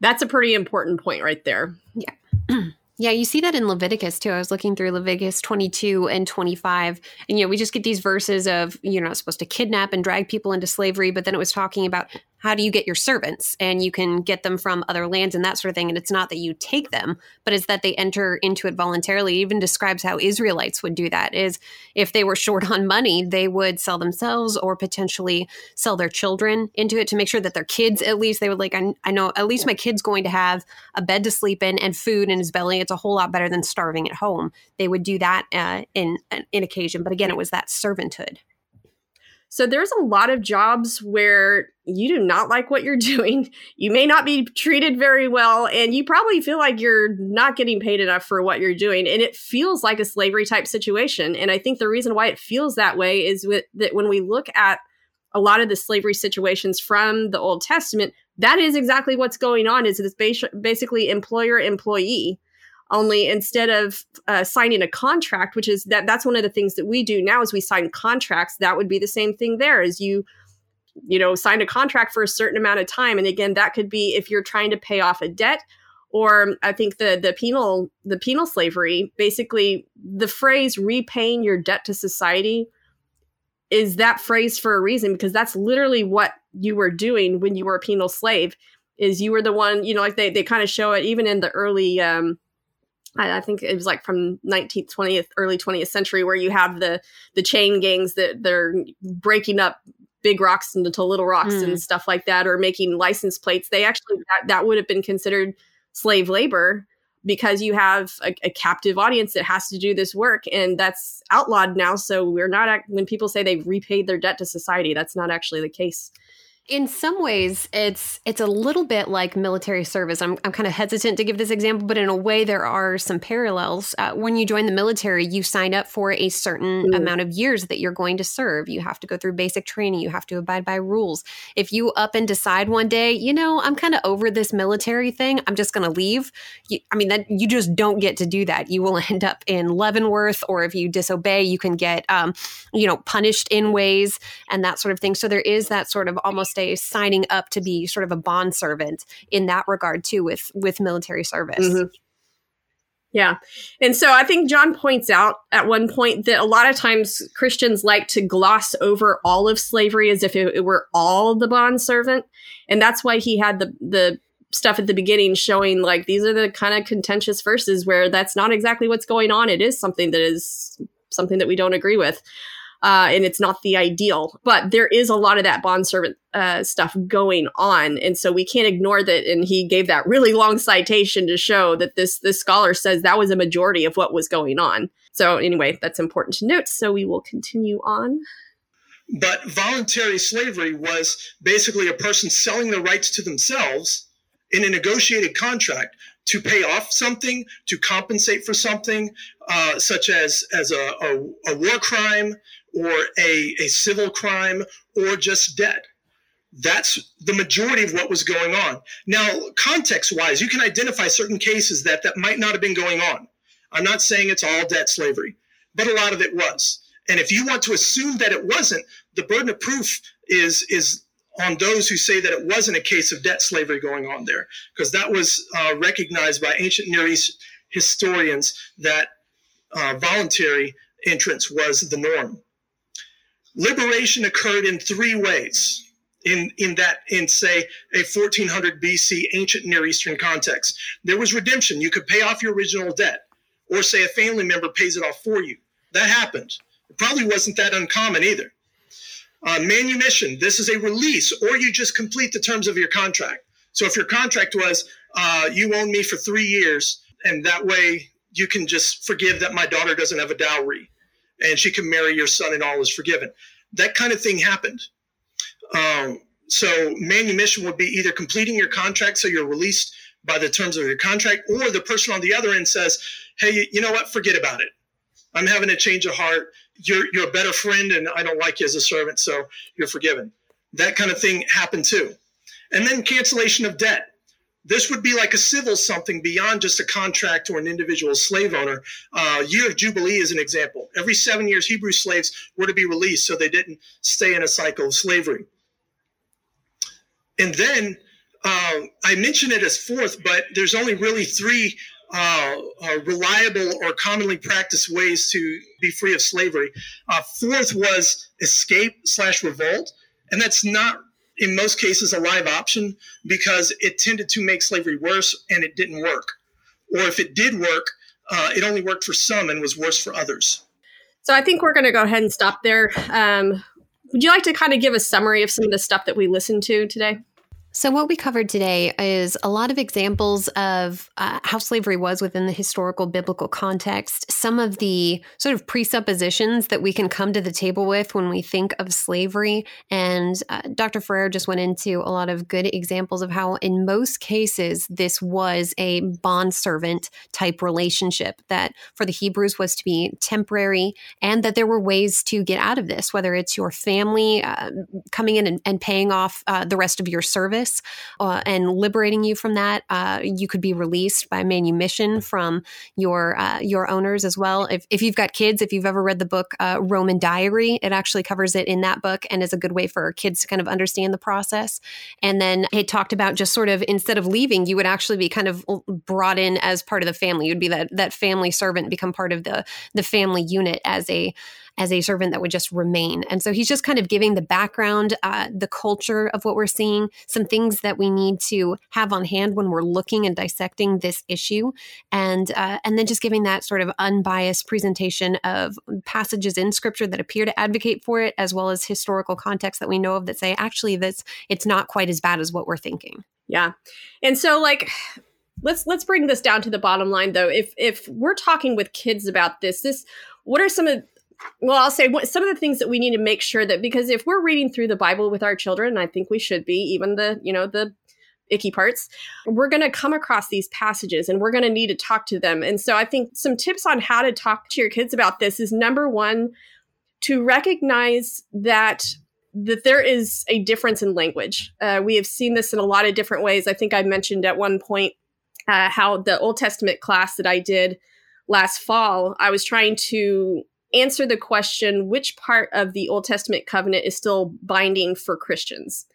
That's a pretty important point right there. Yeah. <clears throat> Yeah, you see that in Leviticus too. I was looking through Leviticus 22 and 25. And, you know, we just get these verses of you're not supposed to kidnap and drag people into slavery. But then it was talking about how do you get your servants? And you can get them from other lands and that sort of thing. And it's not that you take them but it's that they enter into it voluntarily. It even describes how israelites would do that is if they were <laughs> short on money they would sell themselves or potentially sell their children into it to make sure that their kids at least they would like i, I know at least my kid's going to have a bed to sleep in and food in his belly. It's a whole lot better than starving at home. They would do that uh, in in occasion. But again it was that servanthood. So there's a lot of jobs where you do not like what you're <laughs> doing. You may not be treated very well, and you probably feel like you're not getting paid enough for what you're doing. And it feels like a slavery type situation. And I think the reason why it feels that way is with, that when we look at a lot of the slavery situations from the Old Testament, that is exactly what's going on. Is it's basically employer employee only instead of uh, signing a contract which is that that's one of the things that we do now is we sign contracts that would be the same thing there is you you know signed a contract for a certain amount of time. And again that could be if you're trying to pay off a debt or i think the the penal the penal slavery basically the phrase repaying your debt to society is that phrase for a reason because that's literally what you were doing when you were a penal slave is you were the one you know like they, they kind of show it even in the early um I, think it was like from 19th, 20th, early 20th century, where you have the the chain gangs that they're breaking up big rocks into little rocks mm. and stuff like that, or making license plates. They actually that, that would have been considered slave labor because you have a, a, captive audience that has to do this work, and that's outlawed now. So we're not when people say they've repaid their debt to society, that's not actually the case in some ways it's it's a little bit like military service. I'm, I'm kind of hesitant to give this example but in a way there are some parallels. Uh, when you join the military you sign up for a certain mm. amount of years that you're going to serve. You have to go through basic training. You have to abide by rules. If you up and decide one day you know i'm kind of over this military thing. I'm just going to leave you, i mean that you just don't get to do that. You will <laughs> end up in leavenworth or if you disobey you can get um, you know punished in ways and that sort of thing. So there is that sort of almost signing up to be sort of a bond servant in that regard too with with military service. Mm-hmm. Yeah. And so I think John points out at one point that a lot of times Christians like to gloss over all of slavery as if it were all the bond servant. And that's why he had the the stuff at the beginning showing like these are the kind of contentious verses where that's not exactly what's going on. It is something that is something that we don't agree with. Uh, and it's not the ideal. But there is a lot of that bond servant uh, stuff going on, and so we can't ignore that. And he gave that really long citation to show that this this scholar says that was a majority of what was going on. So anyway, that's important to note. So we will continue on. But voluntary slavery was basically a person selling the rights to themselves in a negotiated contract to pay off something, to compensate for something, uh, such as as a, a, a, war crime or a, a civil crime or just debt. That's the majority of what was going on. Now, context wise, you can identify certain cases that that might not have been going on. I'm not saying it's all debt slavery, but a lot of it was. And if you want to assume that it wasn't, the burden of proof is is on those who say that it wasn't a case of debt slavery going on there, because that was uh, recognized by ancient Near East historians that uh, voluntary entrance was the norm. Liberation occurred in three ways. In, in that in say a 1400 BC ancient Near Eastern context, there was redemption. You could pay off your original debt, or say a family member pays it off for you. That happened. It probably wasn't that uncommon either. Uh, manumission, this is a release, or you just complete the terms of your contract. So if your contract was, uh, you own me for three years, and that way you can just forgive that my daughter doesn't have a dowry and she can marry your son and all is forgiven. That kind of thing happened. Um, so manumission would be either completing your contract so you're released by the terms of your contract, or the person on the other end says, hey, you know what, forget about it. I'm having a change of heart you're you're a better friend and I don't like you as a servant, so you're forgiven. That kind of thing happened too. And then cancellation of debt. This would be like a civil something beyond just a contract or an individual slave owner. Uh, year of Jubilee is an example. Every seven years, Hebrew slaves were to be released so they didn't stay in a cycle of slavery. And then uh, I mention it as fourth, but there's only really three uh, uh, reliable or commonly practiced ways to be free of slavery. Uh, fourth was escape slash revolt, and that's not in most cases a live option because it tended to make slavery worse and it didn't work. Or if it did work, uh, it only worked for some and was worse for others. So I think we're going to go ahead and stop there. Um, would you like to kind of give a summary of some of the stuff that we listened to today? So, what we covered today is a lot of examples of uh, how slavery was within the historical biblical context, some of the sort of presuppositions that we can come to the table with when we think of slavery. And uh, Dr. Ferrer just went into a lot of good examples of how, in most cases, this was a bond servant type relationship that for the Hebrews was to be temporary, and that there were ways to get out of this, whether it's your family uh, coming in and, and paying off uh, the rest of your service uh, and liberating you from that. Uh, you could be released by manumission from your uh, your owners as well. If, if you've got kids, if you've ever read the book uh, Roman Diary, it actually covers it in that book and is a good way for kids to kind of understand the process. And then it talked about just sort of instead of leaving, you would actually be kind of brought in as part of the family. You'd be that that family servant, become part of the the family unit as a as a servant that would just remain. And so he's just kind of giving the background, uh, the culture of what we're seeing, some things that we need to have on hand when we're looking and dissecting this issue, and uh, and then just giving that sort of unbiased presentation of passages in Scripture that appear to advocate for it, as well as historical context that we know of that say actually this it's not quite as bad as what we're thinking. Yeah, and so like let's let's bring this down to the bottom line though if if we're talking with kids about this this what are some of well, I'll say what, some of the things that we need to make sure that because if we're reading through the Bible with our children, I think we should be, even the, you know, the icky parts, we're going to come across these passages and we're going to need to talk to them. And so I think some tips on how to talk to your kids about this is number one, to recognize that that there is a difference in language. Uh, we have seen this in a lot of different ways. I think I mentioned at one point uh, how the Old Testament class that I did last fall, I was trying to answer the question which part of the Old Testament covenant is still binding for Christians.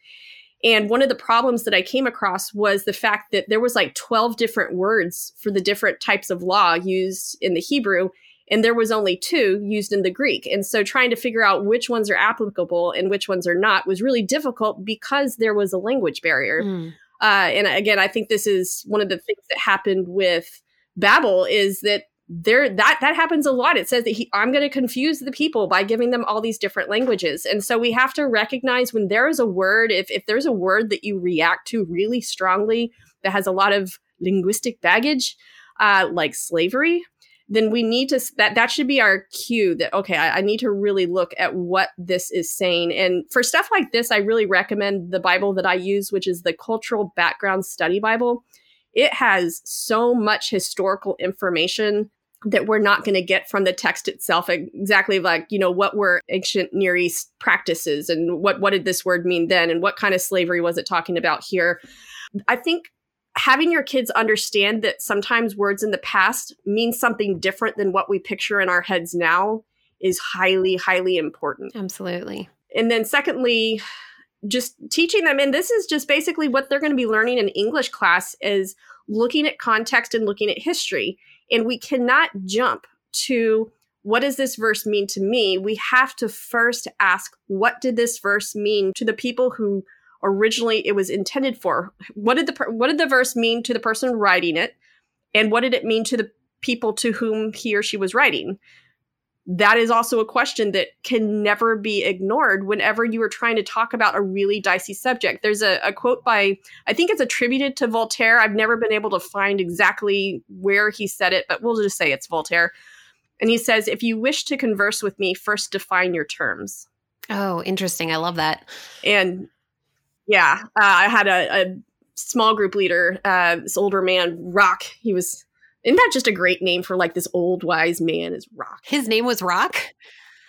And one of the problems that I came across was the fact that there was like 12 different words for the different types of law used in the Hebrew and there was only two used in the Greek. And so trying to figure out which ones are applicable and which ones are not was really difficult because there was a language barrier. Mm. Uh, and again, I think this is one of the things that happened with Babel is that there that that happens a lot. It says that he i'm going to confuse the people by giving them all these different languages. And so we have to recognize when there is a word if if there's a word that you react to really strongly that has a lot of linguistic baggage uh, like slavery then we need to that that should be our cue that okay I, I, need to really look at what this is saying. And for stuff like this i really recommend the bible that i use which is the cultural background study bible. It has so much historical information that we're not going to get from the text itself exactly like you know what were ancient near east practices and what what did this word mean then and what kind of slavery was it talking about here? I think having your kids understand that sometimes words in the past mean something different than what we picture in our heads now is highly highly important. Absolutely. And then secondly just teaching them and this is just basically what they're going to be learning in english class is looking at context and looking at history and we cannot jump to what does this verse mean to me? We have to first ask, what did this verse mean to the people who originally it was intended for? What did the what did the verse mean to the person writing it? And what did it mean to the people to whom he or she was writing? That is also a question that can never be ignored whenever you are trying to talk about a really dicey subject. There's a, a, quote by, I think it's attributed to Voltaire. I've never been able to find exactly where he said it, but we'll just say it's Voltaire. And he says, If you wish to converse with me, first define your terms. Oh, interesting. I love that. And yeah, uh, I had a, a, small group leader, uh, this older man, Rock. He was isn't that just a great name for like this old wise man is Rock? His name was Rock?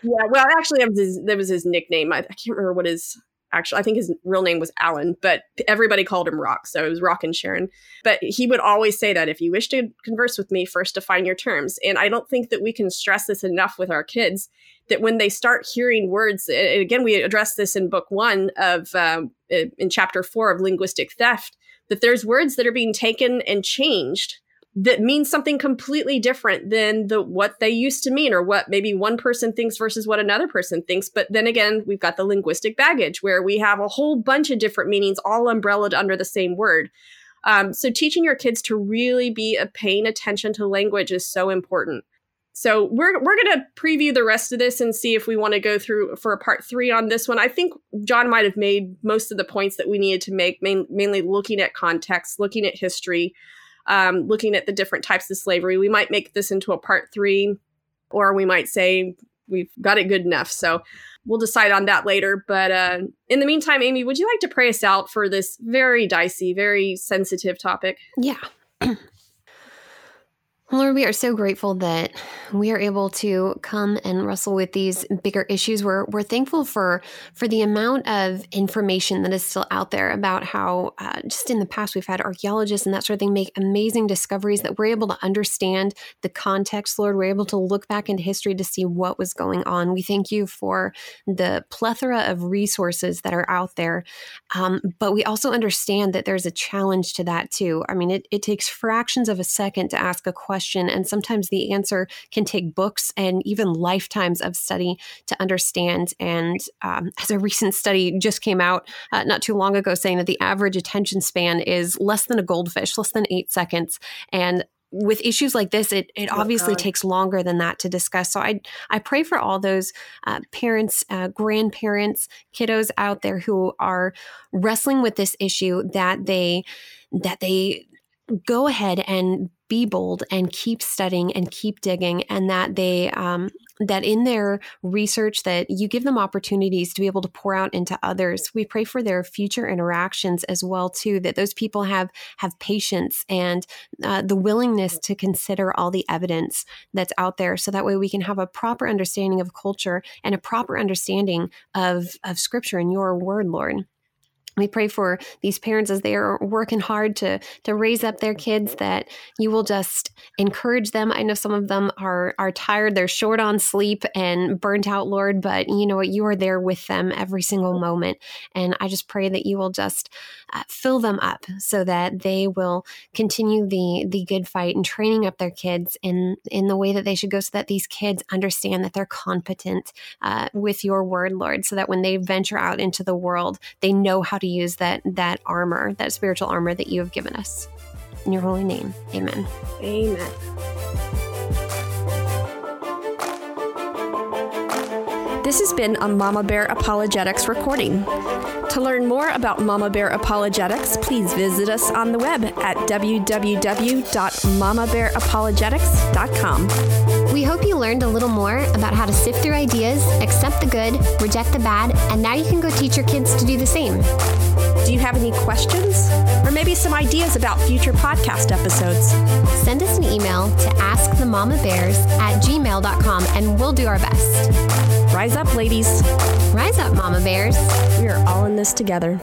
Yeah, well, actually, that was his, that was his nickname. I, I, can't remember what his actually, I think his real name was Alan, but everybody called him Rock. So it was Rock and Sharon. But he would always say that if you wish to converse with me, first define your terms. And I don't think that we can stress this enough with our kids that when they start hearing words, and again, we address this in book one of, um, in chapter four of linguistic theft, that there's words that are being taken and changed that means something completely different than the what they used to mean or what maybe one person thinks versus what another person thinks. But then again we've got the linguistic baggage where we have a whole bunch of different meanings all umbrellaed under the same word. Um, so teaching your kids to really be paying attention to language is so important. So we're we're going to preview the rest of this and see if we want to go through for a part three on this one. I think John might have made most of the points that we needed to make, main, mainly looking at context, looking at history, um, looking at the different types of slavery. We might make this into a part three, or we might say we've got it good enough. So we'll decide on that later. But uh, in the meantime, Amy, would you like to pray us out for this very dicey, very sensitive topic? Yeah. <clears throat> Lord, we are so grateful that we are able to come and wrestle with these bigger issues. We're we're thankful for for the amount of information that is still out there about how uh, just in the past we've had archaeologists and that sort of thing make amazing discoveries that we're able to understand the context. Lord, we're able to look back into history to see what was going on. We thank you for the plethora of resources that are out there, um, but we also understand that there's a challenge to that too. I mean, it, it takes fractions of a second to ask a question question. And sometimes the answer can take books and even lifetimes of study to understand. And um, <laughs> as a recent study just came out uh, not too long ago saying that the average attention span is less than a goldfish, less than eight seconds. And with issues like this, it, it oh, obviously takes longer than that to discuss. So I I pray for all those uh, parents, uh, grandparents, kiddos out there who are wrestling with this issue that they that they go ahead and be bold and keep studying and keep digging and that they um, that in their research that you give them opportunities to be able to pour out into others. We pray for their future interactions as well too that those people have have patience and uh, the willingness to consider all the evidence that's out there so that way we can have a proper understanding of culture and a proper understanding of of scripture and your word lord we pray for these parents as they are working hard to to raise up their kids that you will just encourage them. I know some of them are are tired they're short on sleep and burnt out lord but you know what? You are there with them every single moment. And i just pray that you will just uh, fill them up so that they will continue the the good fight and training up their kids in in the way that they should go so that these kids understand that they're competent uh, with your word lord so that when they venture out into the world they know how to use that that armor, that spiritual armor that you have given us. In your holy name. Amen. Amen. This has been a Mama Bear Apologetics recording. To learn more about Mama Bear Apologetics, please visit us on the web at www.mamabearapologetics.com. We hope you learned a little more about how to sift through ideas, accept the good, reject the bad, and now you can go teach your kids to do the same. Do you have any questions? Or maybe some ideas about future podcast episodes? Send us an email to askthemamabears at gmail.com and we'll do our best. Rise up, ladies. Rise up, Mama Bears. We are all in this together.